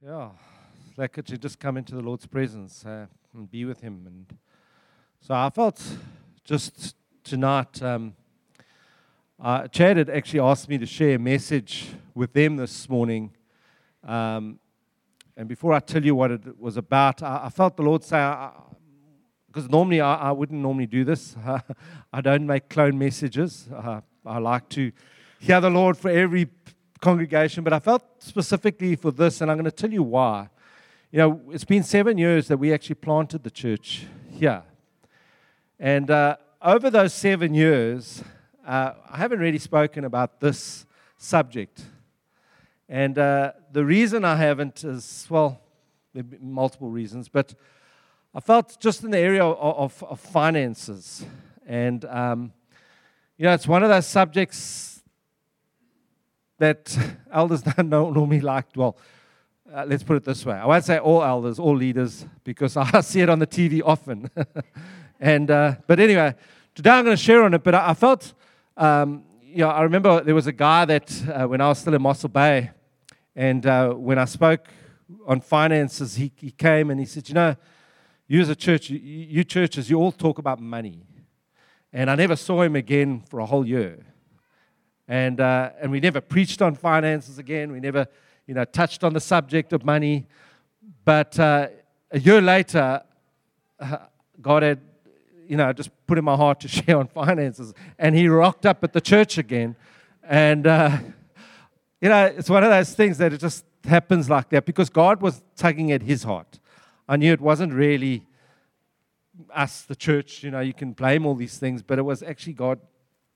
Yeah, like to just come into the Lord's presence uh, and be with Him. And so I felt just tonight, um, uh, Chad had actually asked me to share a message with them this morning. Um, and before I tell you what it was about, I, I felt the Lord say, because normally I, I, wouldn't normally do this. I don't make clone messages. Uh, I like to hear the Lord for every congregation, but I felt specifically for this, and I'm going to tell you why. You know, it's been seven years that we actually planted the church here. And uh, over those seven years, uh, I haven't really spoken about this subject. And uh, the reason I haven't is, well, multiple reasons, but I felt just in the area of, of, of finances. And, um, you know, it's one of those subjects that elders don't normally like. Well, uh, let's put it this way I won't say all elders, all leaders, because I see it on the TV often. and, uh, but anyway, today I'm going to share on it, but I, I felt, um, you know, I remember there was a guy that uh, when I was still in Mossel Bay, and uh, when I spoke on finances, he, he came and he said, You know, you as a church, you, you churches, you all talk about money. And I never saw him again for a whole year. And, uh, and we never preached on finances again. We never, you know, touched on the subject of money. But uh, a year later, uh, God had, you know, just put in my heart to share on finances. And he rocked up at the church again. And, uh, you know, it's one of those things that it just happens like that because God was tugging at his heart. I knew it wasn't really us, the church, you know, you can blame all these things, but it was actually God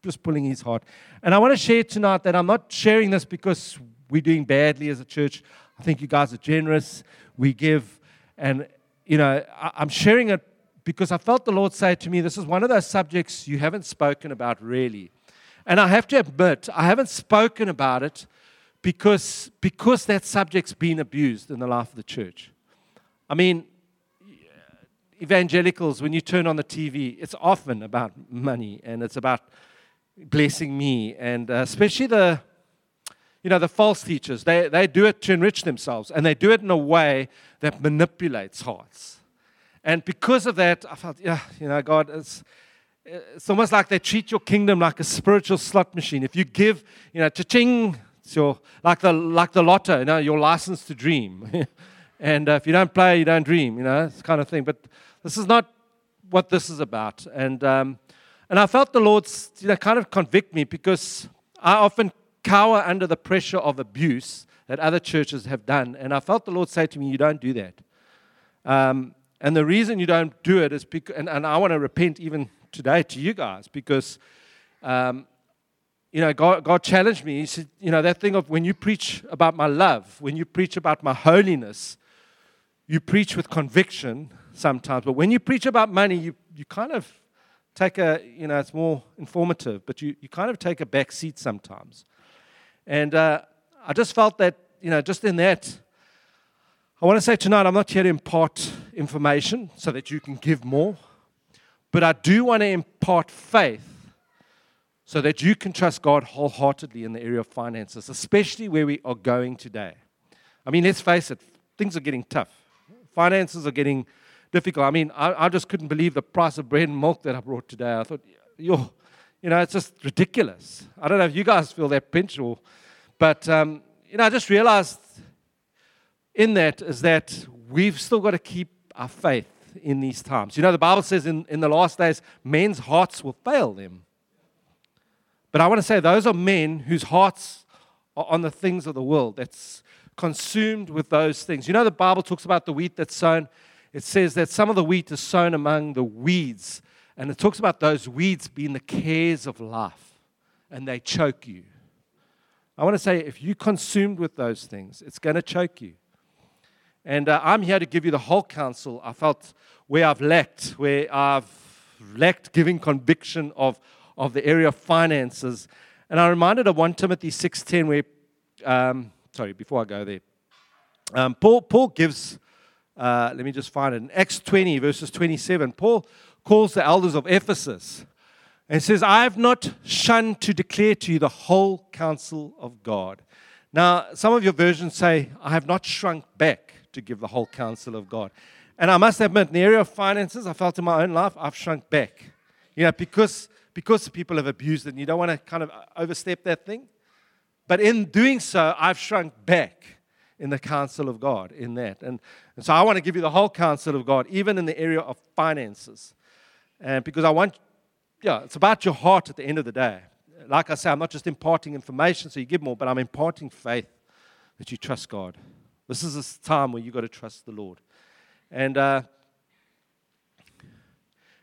just pulling his heart. And I want to share tonight that I'm not sharing this because we're doing badly as a church. I think you guys are generous. We give. And, you know, I'm sharing it because I felt the Lord say to me, this is one of those subjects you haven't spoken about really. And I have to admit, I haven't spoken about it because, because that subject's been abused in the life of the church. I mean, evangelicals, when you turn on the TV, it's often about money and it's about blessing me, and uh, especially the, you know, the false teachers. They, they do it to enrich themselves, and they do it in a way that manipulates hearts. And because of that, I felt, yeah, you know, God, it's, it's almost like they treat your kingdom like a spiritual slot machine. If you give, you know, cha-ching, it's your, like the, like the lotto, you know, your license to dream. and uh, if you don't play, you don't dream, you know, this kind of thing. But this is not what this is about. And um, and I felt the Lord you know, kind of convict me because I often cower under the pressure of abuse that other churches have done. And I felt the Lord say to me, You don't do that. Um, and the reason you don't do it is because, and, and I want to repent even today to you guys because, um, you know, God, God challenged me. He said, You know, that thing of when you preach about my love, when you preach about my holiness, you preach with conviction sometimes. But when you preach about money, you, you kind of take a, you know, it's more informative, but you, you kind of take a back seat sometimes. And uh, I just felt that, you know, just in that, I want to say tonight, I'm not here to impart information so that you can give more, but I do want to impart faith so that you can trust God wholeheartedly in the area of finances, especially where we are going today. I mean, let's face it, things are getting tough. Finances are getting difficult. I mean, I, I just couldn't believe the price of bread and milk that I brought today. I thought, yo, you know, it's just ridiculous. I don't know if you guys feel that pinch or, but, um, you know, I just realized in that is that we've still got to keep our faith in these times. You know, the Bible says in, in the last days, men's hearts will fail them. But I want to say those are men whose hearts are on the things of the world, that's consumed with those things. You know, the Bible talks about the wheat that's sown it says that some of the wheat is sown among the weeds. And it talks about those weeds being the cares of life, and they choke you. I want to say if you're consumed with those things, it's going to choke you. And uh, I'm here to give you the whole counsel. I felt where I've lacked, where I've lacked giving conviction of, of the area of finances. And I'm reminded of 1 Timothy 6.10 where, um, sorry, before I go there, um, Paul, Paul gives uh, let me just find it. In Acts 20, verses 27, Paul calls the elders of Ephesus and says, I have not shunned to declare to you the whole counsel of God. Now, some of your versions say, I have not shrunk back to give the whole counsel of God. And I must admit, in the area of finances, I felt in my own life, I've shrunk back. You know, because, because people have abused it, and you don't want to kind of overstep that thing. But in doing so, I've shrunk back in the counsel of God in that. And, and so I want to give you the whole counsel of God, even in the area of finances. And because I want, yeah, it's about your heart at the end of the day. Like I say, I'm not just imparting information so you give more, but I'm imparting faith that you trust God. This is a time where you've got to trust the Lord. And, uh,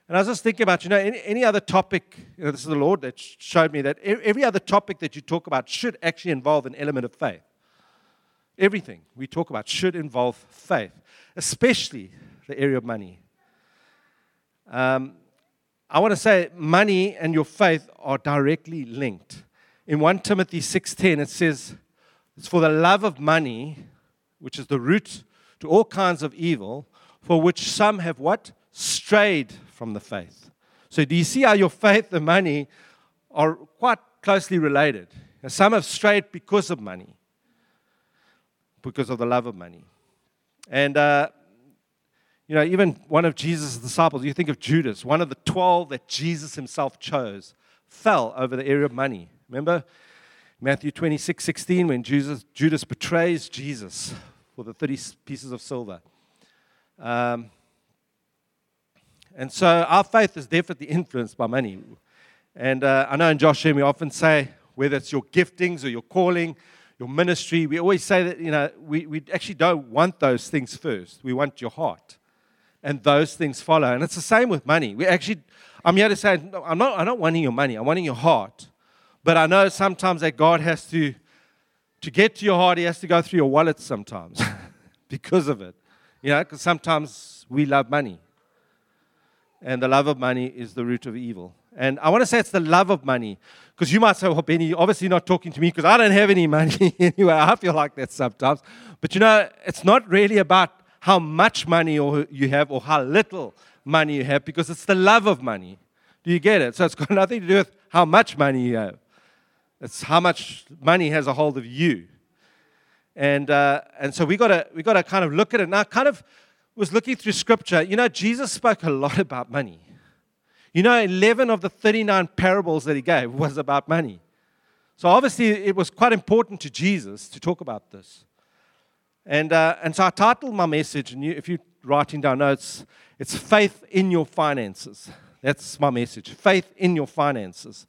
and I was just thinking about, you know, any, any other topic, you know, this is the Lord that showed me that every other topic that you talk about should actually involve an element of faith. Everything we talk about should involve faith, especially the area of money. Um, I want to say money and your faith are directly linked. In 1 Timothy 6:10 it says it's for the love of money which is the root to all kinds of evil for which some have what strayed from the faith. So do you see how your faith and money are quite closely related? Some have strayed because of money because of the love of money. And, uh, you know, even one of Jesus' disciples, you think of Judas, one of the 12 that Jesus himself chose, fell over the area of money. Remember Matthew 26 16, when Jesus, Judas betrays Jesus for the 30 pieces of silver. Um, and so our faith is definitely influenced by money. And uh, I know in Josh we often say, whether it's your giftings or your calling your ministry. We always say that, you know, we, we actually don't want those things first. We want your heart. And those things follow. And it's the same with money. We actually, I'm here to say, I'm not, I'm not wanting your money, I'm wanting your heart. But I know sometimes that God has to, to get to your heart, He has to go through your wallet sometimes because of it. You know, because sometimes we love money. And the love of money is the root of evil. And I want to say it's the love of money. Because you might say, well, Bennie, obviously not talking to me because I don't have any money anyway. I feel like that sometimes. But you know, it's not really about how much money you have or how little money you have because it's the love of money. Do you get it? So it's got nothing to do with how much money you have. It's how much money has a hold of you. And, uh, and so we gotta, we got to kind of look at it. Now, I kind of was looking through scripture. You know, Jesus spoke a lot about money. You know, 11 of the 39 parables that he gave was about money. So obviously, it was quite important to Jesus to talk about this. And, uh, and so I titled my message, and you, if you're writing down notes, it's Faith in Your Finances. That's my message faith in your finances.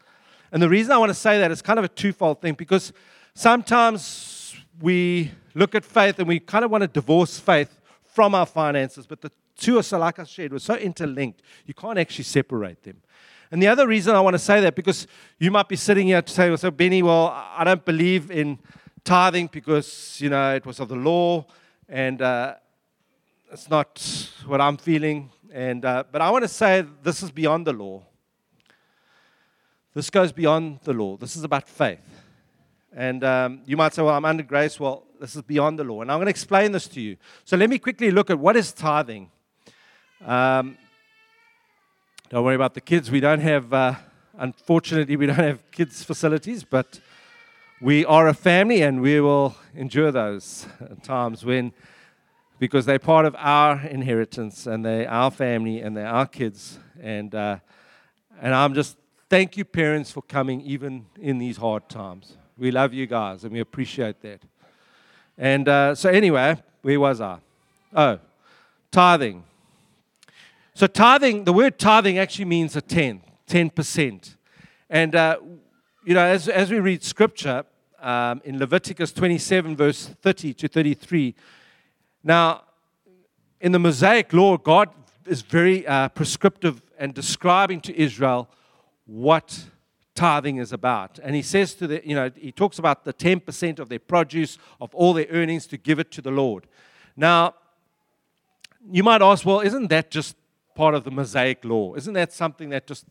And the reason I want to say that is kind of a twofold thing because sometimes we look at faith and we kind of want to divorce faith from our finances, but the two are so, like I said, were so interlinked, you can't actually separate them. And the other reason I want to say that, because you might be sitting here to say, so Bennie, well, I don't believe in tithing because, you know, it was of the law and uh, it's not what I'm feeling. And, uh, but I want to say this is beyond the law. This goes beyond the law. This is about faith. And um, you might say, well, I'm under grace. Well, this is beyond the law. And I'm going to explain this to you. So let me quickly look at what is tithing. Um, don't worry about the kids. We don't have, uh, unfortunately, we don't have kids' facilities, but we are a family and we will endure those times when, because they're part of our inheritance and they're our family and they're our kids. And, uh, and I'm just, thank you, parents, for coming even in these hard times. We love you guys and we appreciate that. And uh, so, anyway, where was I? Oh, tithing. So, tithing, the word tithing actually means a 10, 10%. And, uh, you know, as, as we read scripture um, in Leviticus 27, verse 30 to 33, now, in the Mosaic law, God is very uh, prescriptive and describing to Israel what tithing is about. And he says to the, you know, he talks about the 10% of their produce, of all their earnings to give it to the Lord. Now, you might ask, well, isn't that just part of the Mosaic law. Isn't that something that just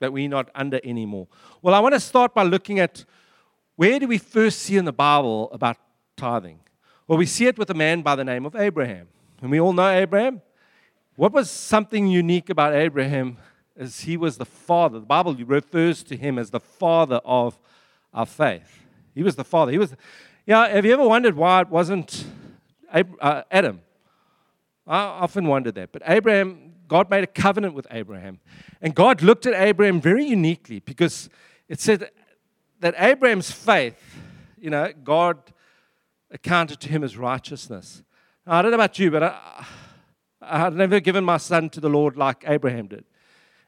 that we're not under anymore? Well, I want to start by looking at where do we first see in the Bible about tithing? Well, we see it with a man by the name of Abraham. And we all know Abraham. What was something unique about Abraham is he was the father. The Bible refers to him as the father of our faith. He was the father. He was Yeah, have you ever wondered why it wasn't uh, Adam? I often wondered that. But Abraham, God made a covenant with Abraham. And God looked at Abraham very uniquely because it said that Abraham's faith, you know, God accounted to him as righteousness. Now, I don't know about you, but I, I've never given my son to the Lord like Abraham did.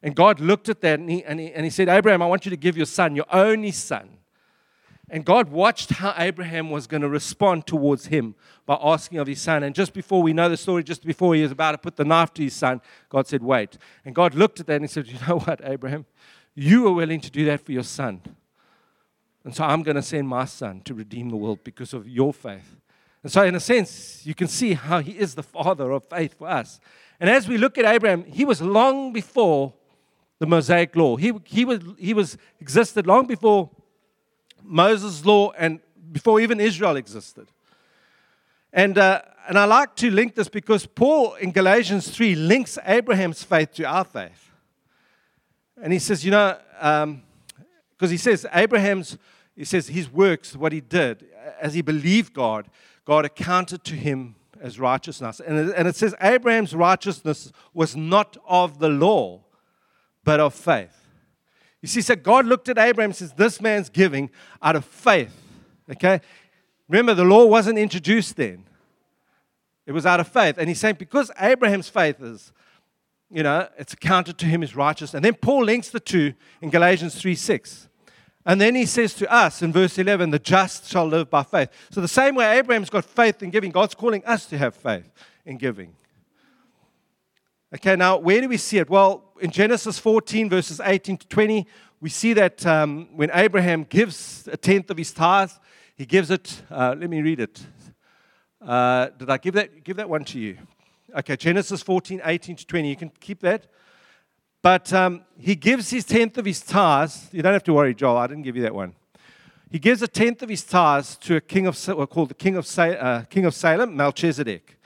And God looked at that and he, and, he, and he said, Abraham, I want you to give your son, your only son. And God watched how Abraham was going to respond towards him by asking of his son. And just before we know the story, just before he was about to put the knife to his son, God said, Wait. And God looked at that and he said, You know what, Abraham? You are willing to do that for your son. And so I'm going to send my son to redeem the world because of your faith. And so, in a sense, you can see how he is the father of faith for us. And as we look at Abraham, he was long before the Mosaic law. He, he, was, he was existed long before Moses' law and before even Israel existed. And, uh, and I like to link this because Paul in Galatians 3 links Abraham's faith to our faith. And he says, you know, because um, he says Abraham's, he says his works, what he did, as he believed God, God accounted to him as righteousness. And and it says Abraham's righteousness was not of the law, but of faith. You see, so God looked at Abraham and says, This man's giving out of faith. Okay? Remember, the law wasn't introduced then. It was out of faith. And he's saying, because Abraham's faith is, you know, it's accounted to him as righteous. And then Paul links the two in Galatians 3 6. And then he says to us in verse 11, the just shall live by faith. So, the same way Abraham's got faith in giving, God's calling us to have faith in giving. Okay, now where do we see it? Well, in Genesis 14, verses 18 to 20, we see that um, when Abraham gives a tenth of his tithe, he gives it, uh, let me read it. Uh, did I give that, give that one to you? Okay, Genesis 14, 18 to 20. You can keep that. But um, he gives his tenth of his tithes. You don't have to worry, Joel. I didn't give you that one. He gives a tenth of his tithes to a king of, called the king of, uh, king of Salem, Melchizedek.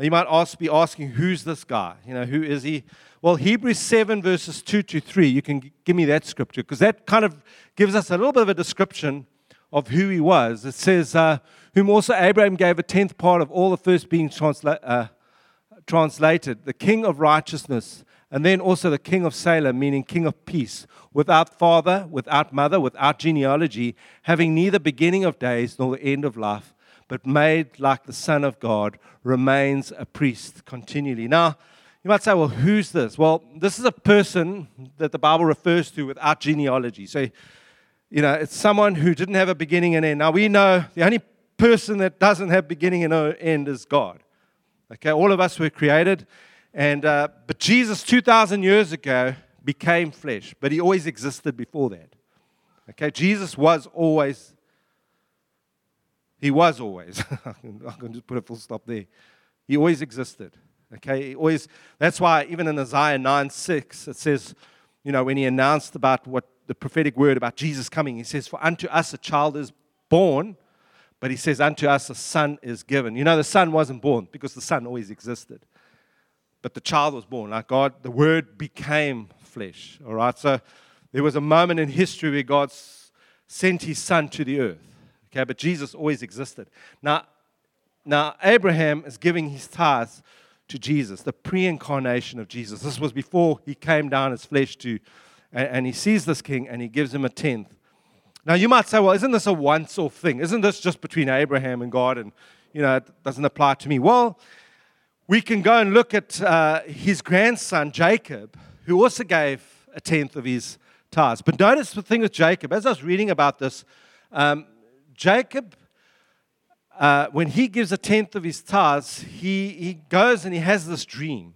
You might ask, be asking, who's this guy? You know, who is he? Well, Hebrews 7, verses 2 to 3, you can give me that scripture because that kind of gives us a little bit of a description of who he was. It says, uh, Whom also Abraham gave a tenth part of all the first being transla- uh, translated, the king of righteousness, and then also the king of Salem, meaning king of peace, without father, without mother, without genealogy, having neither beginning of days nor the end of life but made like the Son of God, remains a priest continually. Now, you might say, well, who's this? Well, this is a person that the Bible refers to without genealogy. So, you know, it's someone who didn't have a beginning and end. Now, we know the only person that doesn't have beginning and end is God. Okay, all of us were created, and uh, but Jesus, 2,000 years ago, became flesh, but he always existed before that. Okay, Jesus was always he was always. I can just put a full stop there. He always existed. Okay, he always. That's why even in Isaiah 9 6, it says, you know, when he announced about what the prophetic word about Jesus coming, he says, For unto us a child is born, but he says, Unto us a son is given. You know, the son wasn't born because the son always existed. But the child was born. Like God, the word became flesh. All right, so there was a moment in history where God sent his son to the earth. Okay, but Jesus always existed. Now, now Abraham is giving his tithes to Jesus, the pre-incarnation of Jesus. This was before he came down as flesh to, and, and he sees this king and he gives him a tenth. Now you might say, well, isn't this a once-off thing? Isn't this just between Abraham and God, and you know, it doesn't apply to me? Well, we can go and look at uh, his grandson Jacob, who also gave a tenth of his tithes. But notice the thing with Jacob. As I was reading about this, um, Jacob, uh, when he gives a tenth of his tithes, he, he goes and he has this dream.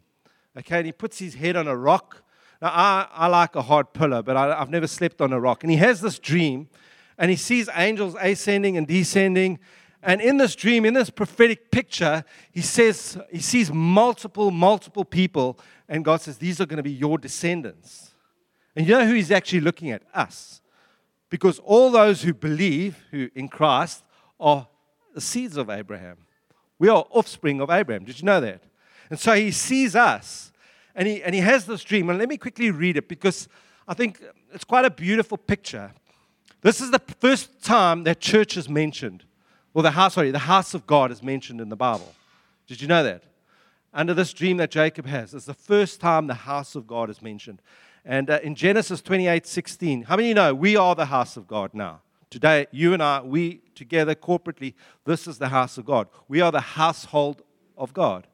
Okay, and he puts his head on a rock. Now, I, I like a hard pillow, but I, I've never slept on a rock. And he has this dream, and he sees angels ascending and descending. And in this dream, in this prophetic picture, he says he sees multiple, multiple people, and God says, These are going to be your descendants. And you know who he's actually looking at? Us. Because all those who believe who in Christ are the seeds of Abraham. We are offspring of Abraham. Did you know that? And so he sees us and he, and he has this dream. And let me quickly read it because I think it's quite a beautiful picture. This is the first time that church is mentioned. Well, the house, sorry, the house of God is mentioned in the Bible. Did you know that? Under this dream that Jacob has, it's the first time the house of God is mentioned. And uh, in Genesis 28 16, how many know we are the house of God now? Today, you and I, we together corporately, this is the house of God. We are the household of God.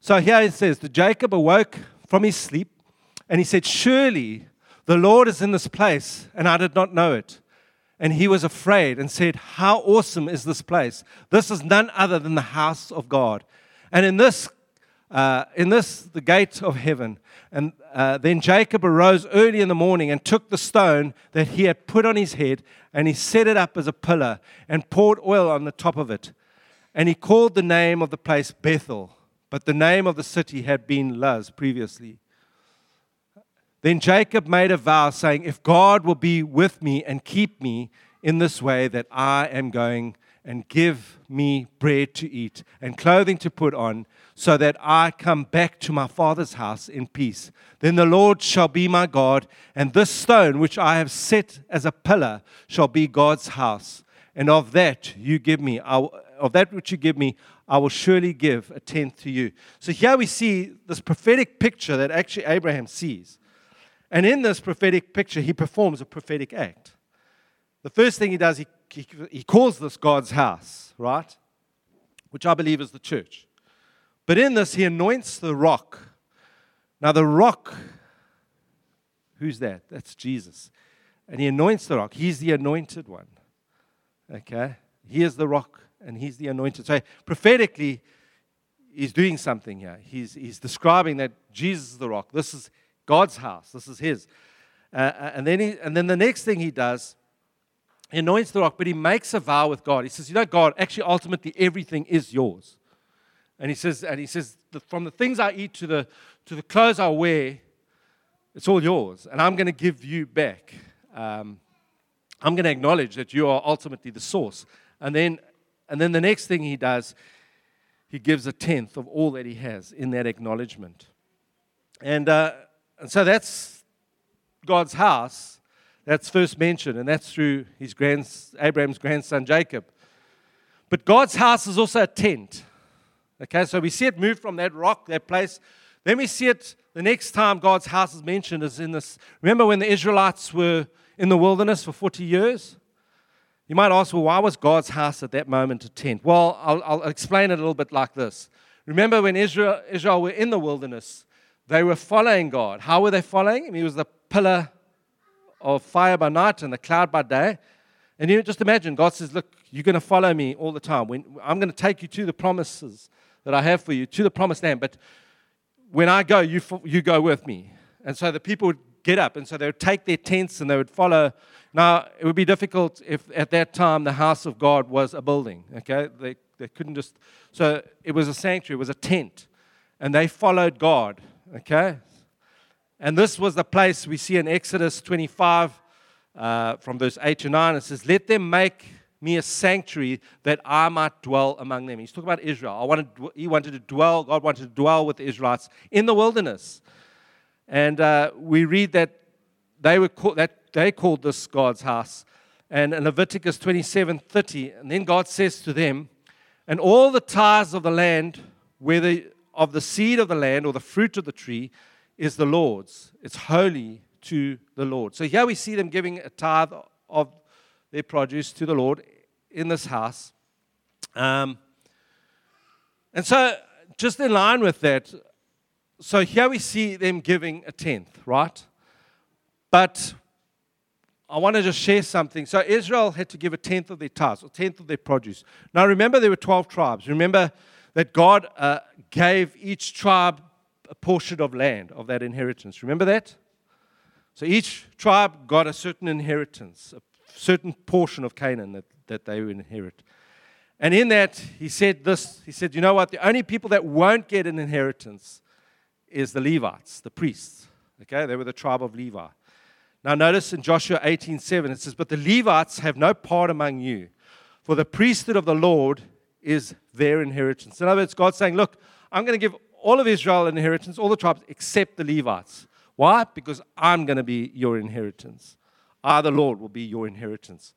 So here it says, that Jacob awoke from his sleep and he said, Surely the Lord is in this place, and I did not know it. And he was afraid and said, How awesome is this place! This is none other than the house of God. And in this, uh, in this, the gate of heaven. And uh, then Jacob arose early in the morning and took the stone that he had put on his head, and he set it up as a pillar and poured oil on the top of it. And he called the name of the place Bethel, but the name of the city had been Luz previously. Then Jacob made a vow, saying, If God will be with me and keep me in this way that I am going, and give me bread to eat and clothing to put on, so that I come back to my father's house in peace. Then the Lord shall be my God, and this stone which I have set as a pillar shall be God's house. And of that you give me, of that which you give me, I will surely give a tenth to you. So here we see this prophetic picture that actually Abraham sees. And in this prophetic picture, he performs a prophetic act. The first thing he does, he, he, calls this God's house, right? Which I believe is the church. But in this, he anoints the rock. Now, the rock, who's that? That's Jesus. And he anoints the rock. He's the anointed one. Okay? He is the rock, and he's the anointed. So, prophetically, he's doing something here. He's, he's describing that Jesus is the rock. This is God's house. This is his. Uh, uh, and, then he, and then the next thing he does, he anoints the rock, but he makes a vow with God. He says, You know, God, actually, ultimately, everything is yours. And he says, and he says, from the things I eat to the, to the clothes I wear, it's all yours. And I'm going to give you back. Um, I'm going to acknowledge that you are ultimately the source. And then, and then the next thing he does, he gives a tenth of all that he has in that acknowledgement. And, uh, and so that's God's house that's first mentioned, and that's through his grand, Abraham's grandson Jacob. But God's house is also a tent. Okay, so we see it move from that rock, that place. Then we see it the next time God's house is mentioned is in this. Remember when the Israelites were in the wilderness for 40 years? You might ask, well, why was God's house at that moment a tent? Well, I'll, I'll explain it a little bit like this. Remember when Israel, Israel were in the wilderness, they were following God. How were they following him? He was the pillar of fire by night and the cloud by day. And you just imagine, God says, Look, you're going to follow me all the time. When, I'm going to take you to the promises that I have for you, to the promised land. But when I go, you, you go with me. And so the people would get up, and so they would take their tents and they would follow. Now, it would be difficult if at that time the house of God was a building, okay? They, they couldn't just. So it was a sanctuary, it was a tent. And they followed God, okay? And this was the place we see in Exodus 25 uh, from verse 8 to 9. It says, Let them make me a sanctuary that I might dwell among them. He's talking about Israel. I wanted, he wanted to dwell, God wanted to dwell with the Israelites in the wilderness. And uh, we read that they, were call, that they called this God's house. And in Leviticus 27 30, and then God says to them, And all the tithes of the land, whether of the seed of the land or the fruit of the tree, is the Lord's. It's holy to the Lord. So here we see them giving a tithe of their produce to the Lord in this house. Um, and so, just in line with that, so here we see them giving a tenth, right? But I want to just share something. So Israel had to give a tenth of their tithes, a tenth of their produce. Now remember, there were 12 tribes. Remember that God uh, gave each tribe a portion of land of that inheritance. Remember that? So each tribe got a certain inheritance, a certain portion of Canaan that, that they would inherit. And in that, he said this He said, You know what? The only people that won't get an inheritance is the Levites, the priests. Okay? They were the tribe of Levi. Now, notice in Joshua 18 7, it says, But the Levites have no part among you, for the priesthood of the Lord is their inheritance. In other words, God's saying, Look, I'm going to give all of Israel an inheritance, all the tribes except the Levites. Why? Because I'm going to be your inheritance. I, the Lord, will be your inheritance.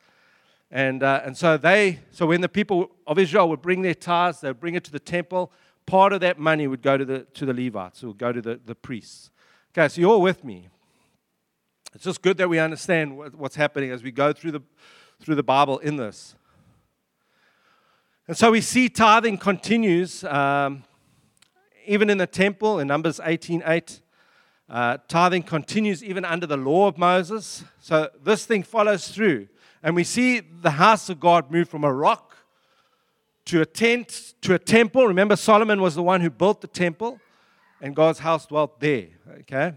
And, uh, and so they, so when the people of Israel would bring their tithes, they would bring it to the temple. Part of that money would go to the, to the Levites, it would go to the, the priests. Okay, so you're with me. It's just good that we understand what, what's happening as we go through the, through the Bible in this. And so we see tithing continues um, even in the temple in Numbers 18:8. 8, uh, tithing continues even under the law of Moses. So this thing follows through. And we see the house of God move from a rock to a tent to a temple. Remember, Solomon was the one who built the temple, and God's house dwelt there. Okay?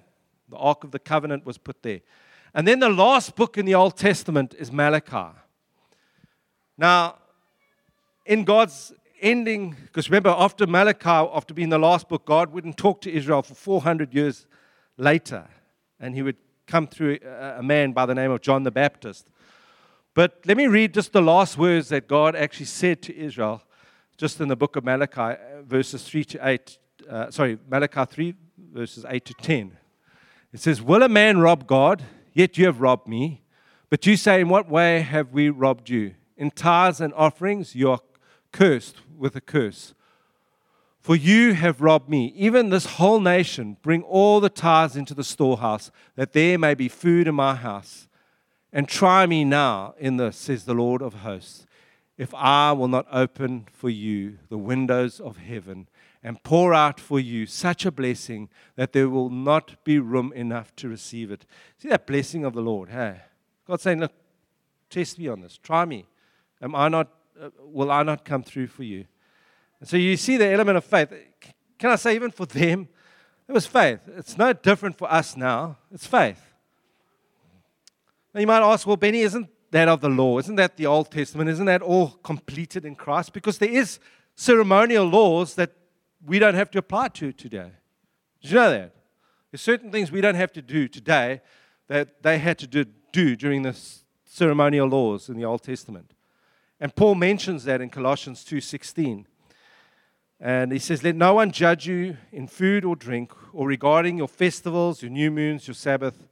The Ark of the Covenant was put there. And then the last book in the Old Testament is Malachi. Now, in God's ending, because remember, after Malachi, after being the last book, God wouldn't talk to Israel for 400 years later. And he would come through a man by the name of John the Baptist. But let me read just the last words that God actually said to Israel, just in the book of Malachi, verses 3 to 8. Uh, sorry, Malachi 3, verses 8 to 10. It says, Will a man rob God? Yet you have robbed me. But you say, In what way have we robbed you? In tithes and offerings, you are cursed with a curse. For you have robbed me, even this whole nation. Bring all the tithes into the storehouse, that there may be food in my house. And try me now in this, says the Lord of hosts, if I will not open for you the windows of heaven and pour out for you such a blessing that there will not be room enough to receive it. See that blessing of the Lord, hey? God saying, Look, test me on this, try me. Am I not uh, will I not come through for you? And so you see the element of faith. Can I say, even for them, it was faith. It's no different for us now. It's faith. Now you might ask, well, Bennie, isn't that of the law? Isn't that the Old Testament? Isn't that all completed in Christ? Because there is ceremonial laws that we don't have to apply to today. Did you know that? There's certain things we don't have to do today that they had to do, do during the ceremonial laws in the Old Testament. And Paul mentions that in Colossians 2:16. And he says, Let no one judge you in food or drink, or regarding your festivals, your new moons, your Sabbath,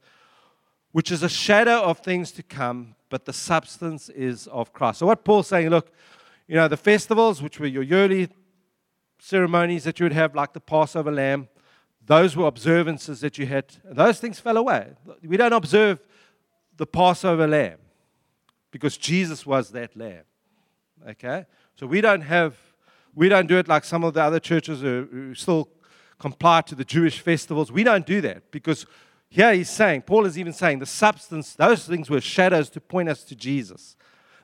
which is a shadow of things to come, but the substance is of Christ. So, what Paul's saying, look, you know, the festivals, which were your yearly ceremonies that you would have, like the Passover lamb, those were observances that you had. Those things fell away. We don't observe the Passover lamb because Jesus was that lamb. Okay? So we don't have, we don't do it like some of the other churches who, who still comply to the Jewish festivals. We don't do that because here he's saying, Paul is even saying, the substance, those things were shadows to point us to Jesus.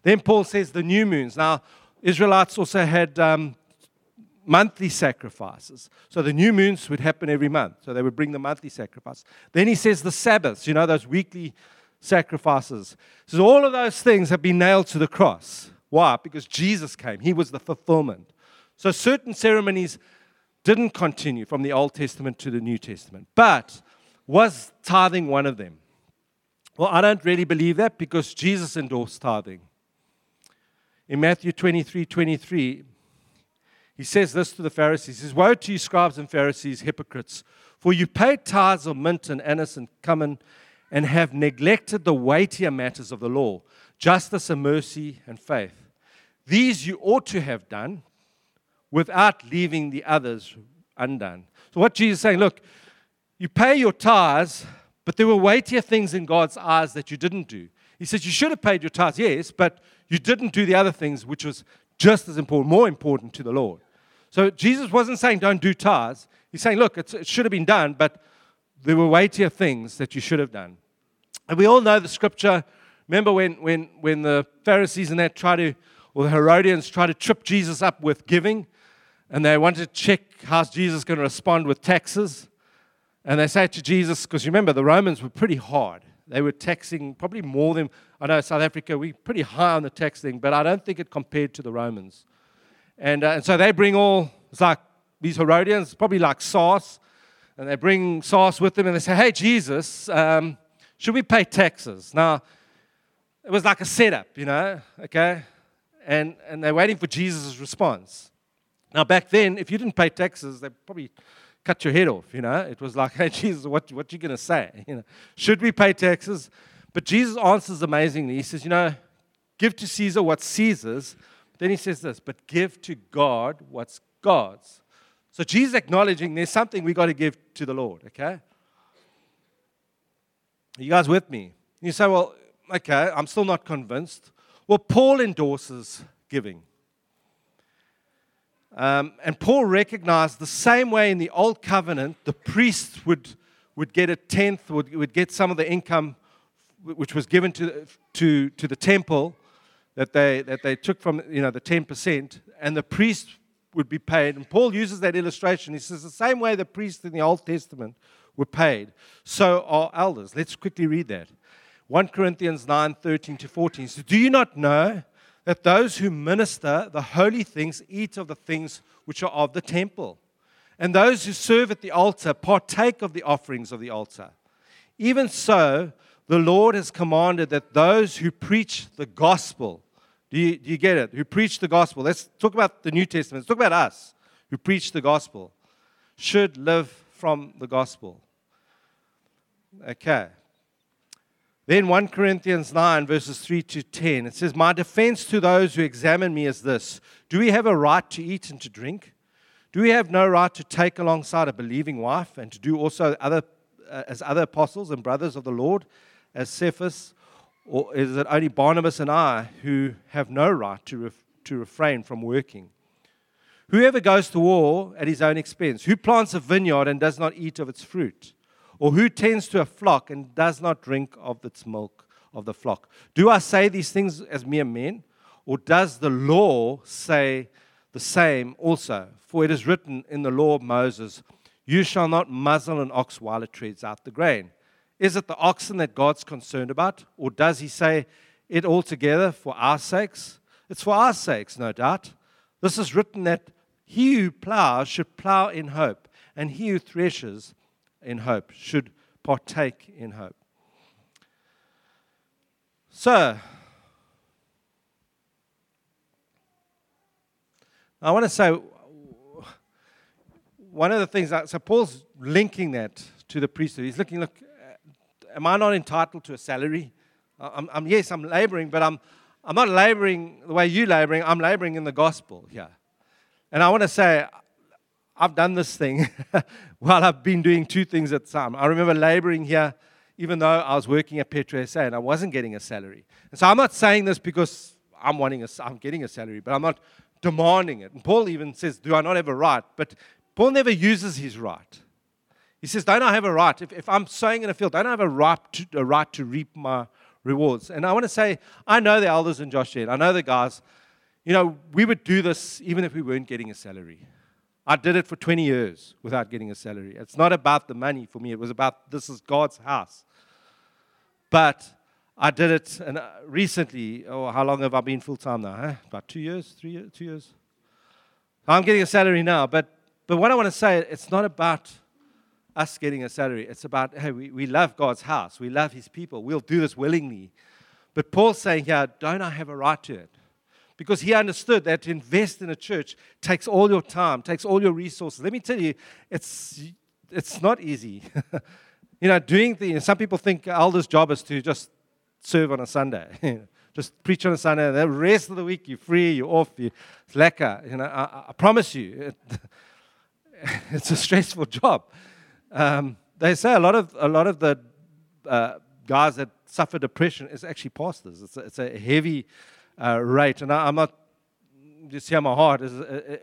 Then Paul says the new moons. Now, Israelites also had um, monthly sacrifices. So the new moons would happen every month. So they would bring the monthly sacrifice. Then he says the Sabbaths, you know, those weekly sacrifices. So all of those things have been nailed to the cross. Why? Because Jesus came, He was the fulfillment. So certain ceremonies didn't continue from the Old Testament to the New Testament. But was tithing one of them? Well, I don't really believe that because Jesus endorsed tithing. In Matthew 23 23, he says this to the Pharisees. He says, Woe to you, scribes and Pharisees, hypocrites, for you pay tithes of mint and anise and cumin and have neglected the weightier matters of the law justice and mercy and faith. These you ought to have done without leaving the others undone. So, what Jesus is saying, look, you pay your tithes, but there were weightier things in God's eyes that you didn't do. He says you should have paid your tithes, yes, but you didn't do the other things, which was just as important, more important to the Lord. So Jesus wasn't saying don't do tithes. He's saying, look, it should have been done, but there were weightier things that you should have done. And we all know the scripture Remember when, when, when the Pharisees and that try to, or the Herodians try to trip Jesus up with giving, and they wanted to check how's Jesus going to respond with taxes. And they say to Jesus, because remember, the Romans were pretty hard. They were taxing probably more than, I know South Africa, we're pretty high on the tax thing, but I don't think it compared to the Romans. And, uh, and so they bring all, it's like these Herodians, probably like SARS, and they bring SARS with them and they say, hey, Jesus, um, should we pay taxes? Now, it was like a setup, you know, okay? And, and they're waiting for Jesus' response. Now, back then, if you didn't pay taxes, they probably cut your head off, you know? It was like, hey, Jesus, what, what you going to say? You know, should we pay taxes? But Jesus answers amazingly. He says, you know, give to Caesar what's Caesar's. Then he says this, but give to God what's God's. So Jesus acknowledging there's something we got to give to the Lord, okay? Are you guys with me? You say, well, okay, I'm still not convinced. Well, Paul endorses giving. Um, and Paul recognized the same way in the Old Covenant, the priest would, would get a tenth, would, would get some of the income which was given to, to, to the temple that they, that they took from you know, the 10%, and the priest would be paid. And Paul uses that illustration. He says the same way the priests in the Old Testament were paid, so are elders. Let's quickly read that. 1 Corinthians 9 13 to 14. So, do you not know that those who minister the holy things eat of the things which are of the temple? And those who serve at the altar partake of the offerings of the altar. Even so, the Lord has commanded that those who preach the gospel, do you, do you get it? Who preach the gospel, let's talk about the New Testament, let's talk about us who preach the gospel, should live from the gospel. Okay. Then 1 Corinthians 9, verses 3 to 10, it says, My defense to those who examine me is this Do we have a right to eat and to drink? Do we have no right to take alongside a believing wife and to do also other, uh, as other apostles and brothers of the Lord? as Cephas, or is it only Barnabas and I who have no right to, ref- to refrain from working? Whoever goes to war at his own expense, who plants a vineyard and does not eat of its fruit, or who tends to a flock and does not drink of its milk of the flock. Do I say these things as mere men, or does the law say the same also? For it is written in the law of Moses, You shall not muzzle an ox while it treads out the grain. Is it the oxen that God's concerned about? Or does he say it altogether for our sakes? It's for our sakes, no doubt. This is written that he who plows should plow in hope, and he who threshes in hope should partake in hope. So, I want to say one of the things that, so Paul's linking that to the priesthood. He's looking, look, am I not entitled to a salary? Uh, I'm, I'm, yes, I'm laboring, but I'm, I'm not laboring the way you're laboring. I'm laboring in the gospel here. And I want to say, I've done this thing while I've been doing two things at the time. I remember laboring here, even though I was working at PetroSA and I wasn't getting a salary. And so I'm not saying this because I'm wanting a, I'm getting a salary, but I'm not demanding it. And Paul even says, "Do I not have a right?" But Paul never uses his right. He says, Don't I have a right? If, if I'm sowing in a field, don't I have a right, to, a right to reap my rewards? And I want to say, I know the elders in Josh I know the guys. You know, we would do this even if we weren't getting a salary. I did it for 20 years without getting a salary. It's not about the money for me, it was about this is God's house. But I did it and uh, recently. Oh, how long have I been full time now? Huh? About two years, three years, two years. I'm getting a salary now, but but what I want to say, it's not about us getting a salary. It's about, hey, we, we love God's house. We love his people. We'll do this willingly. But Paul's saying here, don't I have a right to it? Because he understood that to invest in a church takes all your time, takes all your resources. Let me tell you, it's, it's not easy. you know, doing the, some people think elders' job is to just serve on a Sunday. just preach on a Sunday. The rest of the week, you're free, you're off, you're, it's lekker. You know, I, I promise you, it, it's a stressful job. Um, they say a lot of a lot of the uh, guys that suffer depression is actually pastors. It's a, it's a heavy uh, rate, and I, am not just here. My heart is uh, uh,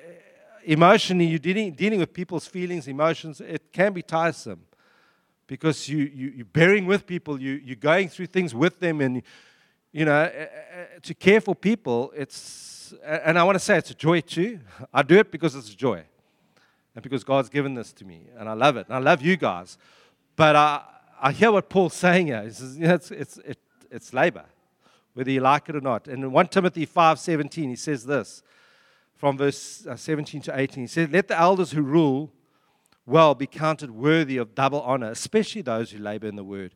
emotionally. You're dealing dealing with people's feelings, emotions. It can be tiresome because you, you you're bearing with people. You you're going through things with them, and you know uh, uh, to care for people. It's and I want to say it's a joy too. I do it because it's a joy and because God's given this to me, and I love it, and I love you guys. But I, I hear what Paul's saying here. He says, it's, it's, it, it's labor, whether you like it or not. And in 1 Timothy 5.17, he says this, from verse uh, 17 to 18. He says, Let the elders who rule well be counted worthy of double honor, especially those who labor in the word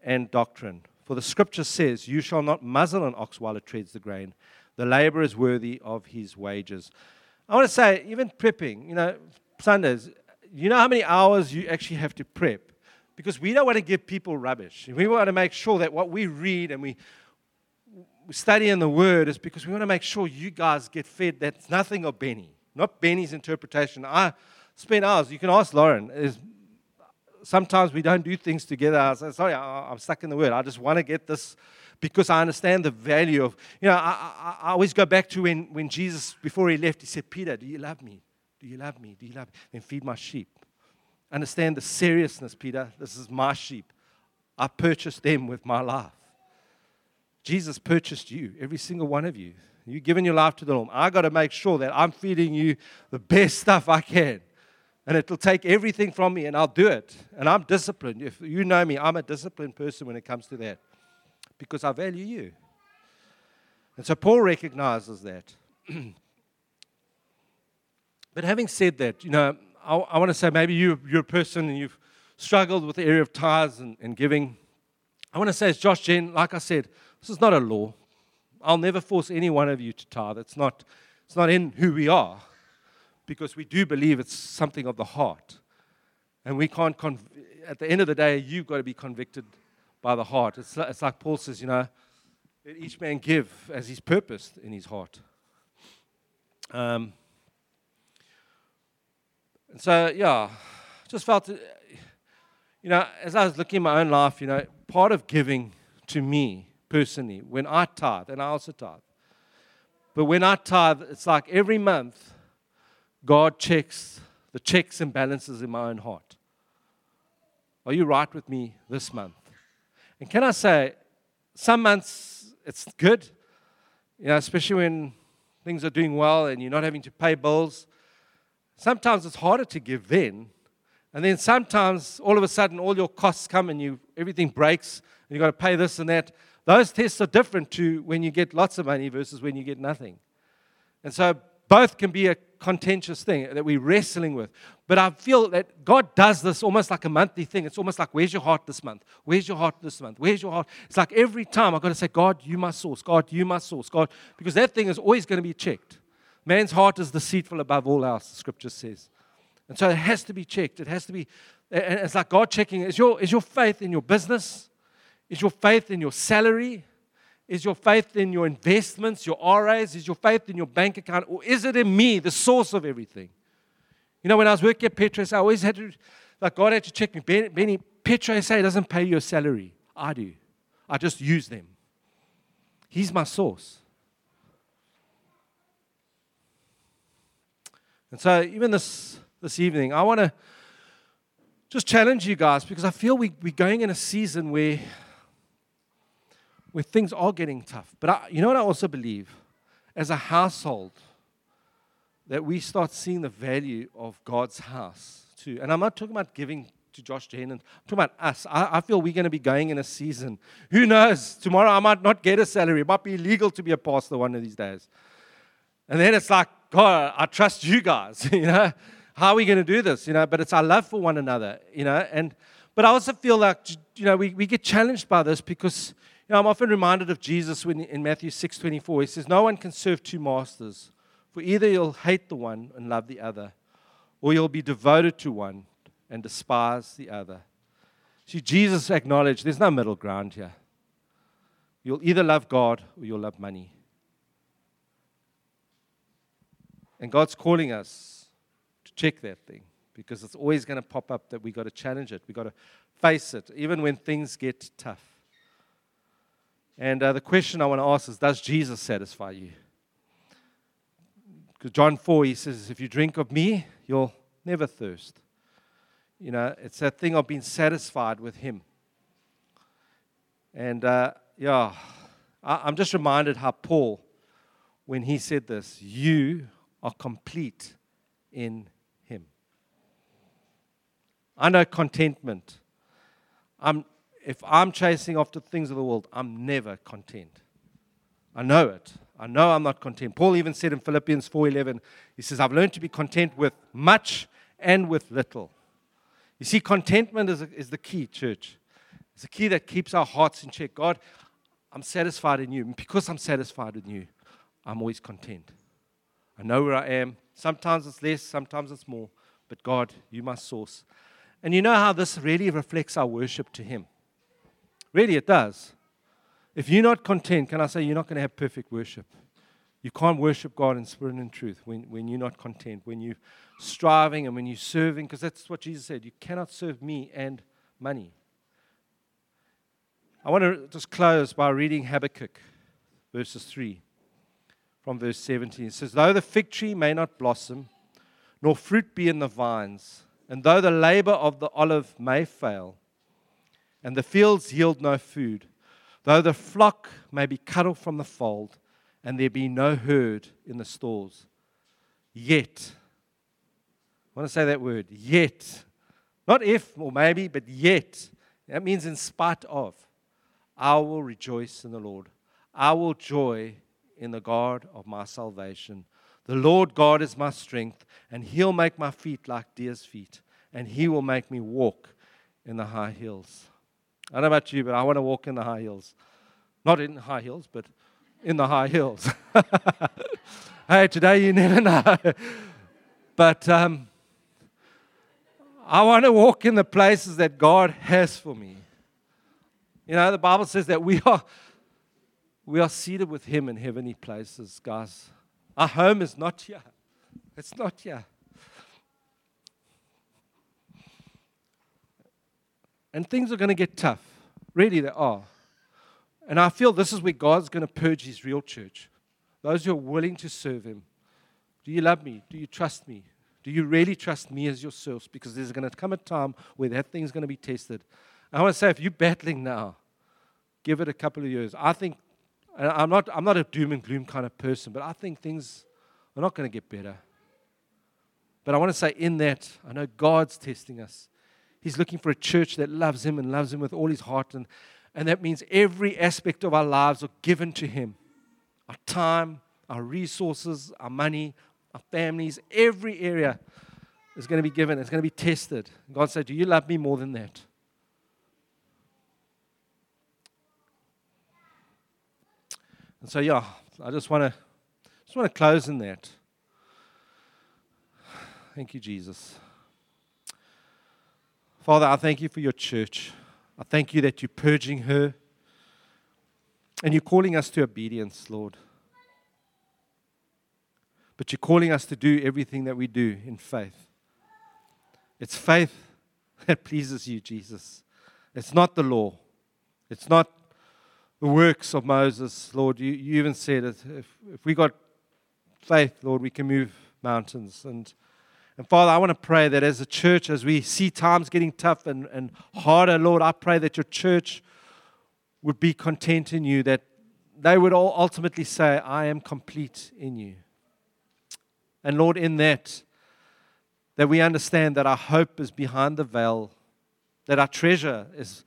and doctrine. For the scripture says, You shall not muzzle an ox while it treads the grain. The laborer is worthy of his wages. I want to say, even prepping, you know, Sundays, you know how many hours you actually have to prep? Because we don't want to give people rubbish. We want to make sure that what we read and we, study in the Word is because we want to make sure you guys get fed that's nothing of Bennie, not Bennie's interpretation. I spend hours, you can ask Lauren, is sometimes we don't do things together. I say, sorry, I, am stuck in the Word. I just want to get this because I understand the value of, you know, I, I, I always go back to when, when Jesus, before he left, he said, Peter, do you love me? Do you love me? Do you love me? Then feed my sheep. Understand the seriousness, Peter. This is my sheep. I purchased them with my life. Jesus purchased you, every single one of you. You've given your life to the Lord. I got to make sure that I'm feeding you the best stuff I can. And it'll take everything from me, and I'll do it. And I'm disciplined. If you know me, I'm a disciplined person when it comes to that because I value you. And so Paul recognizes that. but having said that, you know, I, I want to say maybe you, you're a person and you've struggled with the area of tithes and, and giving. I want to say, as Josh Gen, like I said, this is not a law. I'll never force any one of you to tithe. It's not, it's not in who we are because we do believe it's something of the heart. And we can't, conv- at the end of the day, you've got to be convicted by the heart. It's, it's like Paul says, you know, let each man give as he's purposed in his heart. Um, and so, yeah, just felt, you know, as I was looking at my own life, you know, part of giving to me personally, when I tithe, and I also tithe, but when I tithe, it's like every month, God checks the checks and balances in my own heart. Are you right with me this month? And can I say, some months it's good, you know, especially when things are doing well and you're not having to pay bills. Sometimes it's harder to give then. And then sometimes all of a sudden all your costs come and you everything breaks and you've got to pay this and that. Those tests are different to when you get lots of money versus when you get nothing. And so both can be a contentious thing that we're wrestling with. But I feel that God does this almost like a monthly thing. It's almost like, where's your heart this month? Where's your heart this month? Where's your heart? It's like every time I've got to say, God, you my source. God, you my source. God, because that thing is always going to be checked. Man's heart is deceitful above all else, the scripture says. And so it has to be checked. It has to be, and it's like God checking. Is your, is your faith in your business? Is your faith in your salary? Is your faith in your investments, your RAs? Is your faith in your bank account? Or is it in me, the source of everything? You know, when I was working at Petros, I always had to, like, God had to check me. Bennie, Petro SA doesn't pay your salary. I do. I just use them. He's my source. And so, even this, this evening, I want to just challenge you guys because I feel we, we're going in a season where where things are getting tough. But I, you know what I also believe? As a household, that we start seeing the value of God's house too. And I'm not talking about giving to Josh Gen, and I'm talking about us. I, I feel we're going to be going in a season. Who knows? Tomorrow I might not get a salary. It might be illegal to be a pastor one of these days. And then it's like, God, I trust you guys. you know, how are we going to do this? You know, but it's our love for one another. You know, and but I also feel like you know we, we get challenged by this because know, I'm often reminded of Jesus when in Matthew 6:24. He says, "No one can serve two masters, for either you'll hate the one and love the other, or you'll be devoted to one and despise the other." See, Jesus acknowledged there's no middle ground here. You'll either love God or you'll love money. And God's calling us to check that thing because it's always going to pop up that we've got to challenge it. We've got to face it, even when things get tough. And uh, the question I want to ask is Does Jesus satisfy you? Because John 4, he says, If you drink of me, you'll never thirst. You know, it's that thing of being satisfied with Him. And uh, yeah, I, I'm just reminded how Paul, when he said this, you are complete in Him. I know contentment. I'm, if I'm chasing after things of the world, I'm never content. I know it. I know I'm not content. Paul even said in Philippians 4:11, he says, "I've learned to be content with much and with little." You see, contentment is, is the key, church. It's the key that keeps our hearts in check. God, I'm satisfied in you. And because I'm satisfied in you, I'm always content. I know where I am. Sometimes it's less, sometimes it's more. But God, you my source. And you know how this really reflects our worship to Him. Really, it does. If you're not content, can I say you're not going to have perfect worship? You can't worship God in spirit and in truth when, when you're not content, when you're striving and when you're serving, because that's what Jesus said. You cannot serve me and money. I want to just close by reading Habakkuk, verses 3 from verse 17. It says, Though the fig tree may not blossom, nor fruit be in the vines, and though the labor of the olive may fail, and the fields yield no food, though the flock may be cut off from the fold, and there be no herd in the stalls, yet, I want to say that word, yet, not if or maybe, but yet, that means in spite of, I will rejoice in the Lord. I will joy in the God of my salvation. The Lord God is my strength, and He'll make my feet like deer's feet, and He will make me walk in the high hills. I don't know about you, but I want to walk in the high hills. Not in high hills, but in the high hills. hey, today you never know. but um, I want to walk in the places that God has for me. You know, the Bible says that we are we are seated with Him in heavenly places, guys. Our home is not here. It's not here. And things are going to get tough. Really, they are. And I feel this is where God's going to purge His real church. Those who are willing to serve Him. Do you love me? Do you trust me? Do you really trust me as your source? Because there's going to come a time where that thing's going to be tested. I want to say, if you're battling now, give it a couple of years. I think and I'm not, I'm not a doom and gloom kind of person, but I think things are not going to get better. But I want to say, in that, I know God's testing us. He's looking for a church that loves Him and loves Him with all His heart. And, and that means every aspect of our lives are given to Him our time, our resources, our money, our families, every area is going to be given. It's going to be tested. God said, Do you love me more than that? And so, yeah, I just want to just want to close in that. Thank you, Jesus. Father, I thank you for your church. I thank you that you're purging her and you're calling us to obedience, Lord. But you're calling us to do everything that we do in faith. It's faith that pleases you, Jesus. It's not the law. It's not the works of Moses, Lord. You, you even said if, if we got faith, Lord, we can move mountains. And, and Father, I want to pray that as a church, as we see times getting tough and, and harder, Lord, I pray that your church would be content in you, that they would all ultimately say, I am complete in you. And Lord, in that, that we understand that our hope is behind the veil, that our treasure is,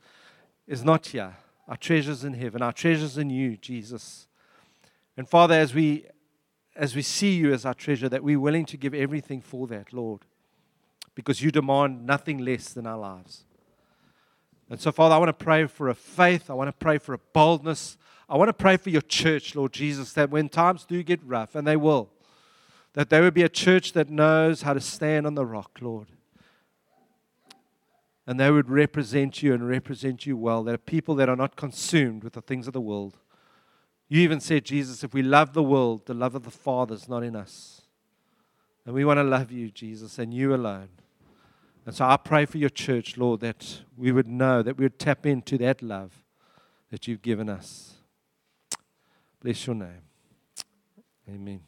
is not here our treasures in heaven, our treasures in you, Jesus. And Father, as we as we see you as our treasure, that we're willing to give everything for that, Lord, because you demand nothing less than our lives. And so, Father, I want to pray for a faith. I want to pray for a boldness. I want to pray for your church, Lord Jesus, that when times do get rough, and they will, that there would be a church that knows how to stand on the rock, Lord and they would represent you and represent you well. They're people that are not consumed with the things of the world. You even said, Jesus, if we love the world, the love of the Father is not in us. And we want to love you, Jesus, and you alone. And so I pray for your church, Lord, that we would know, that we would tap into that love that you've given us. Bless your name. Amen.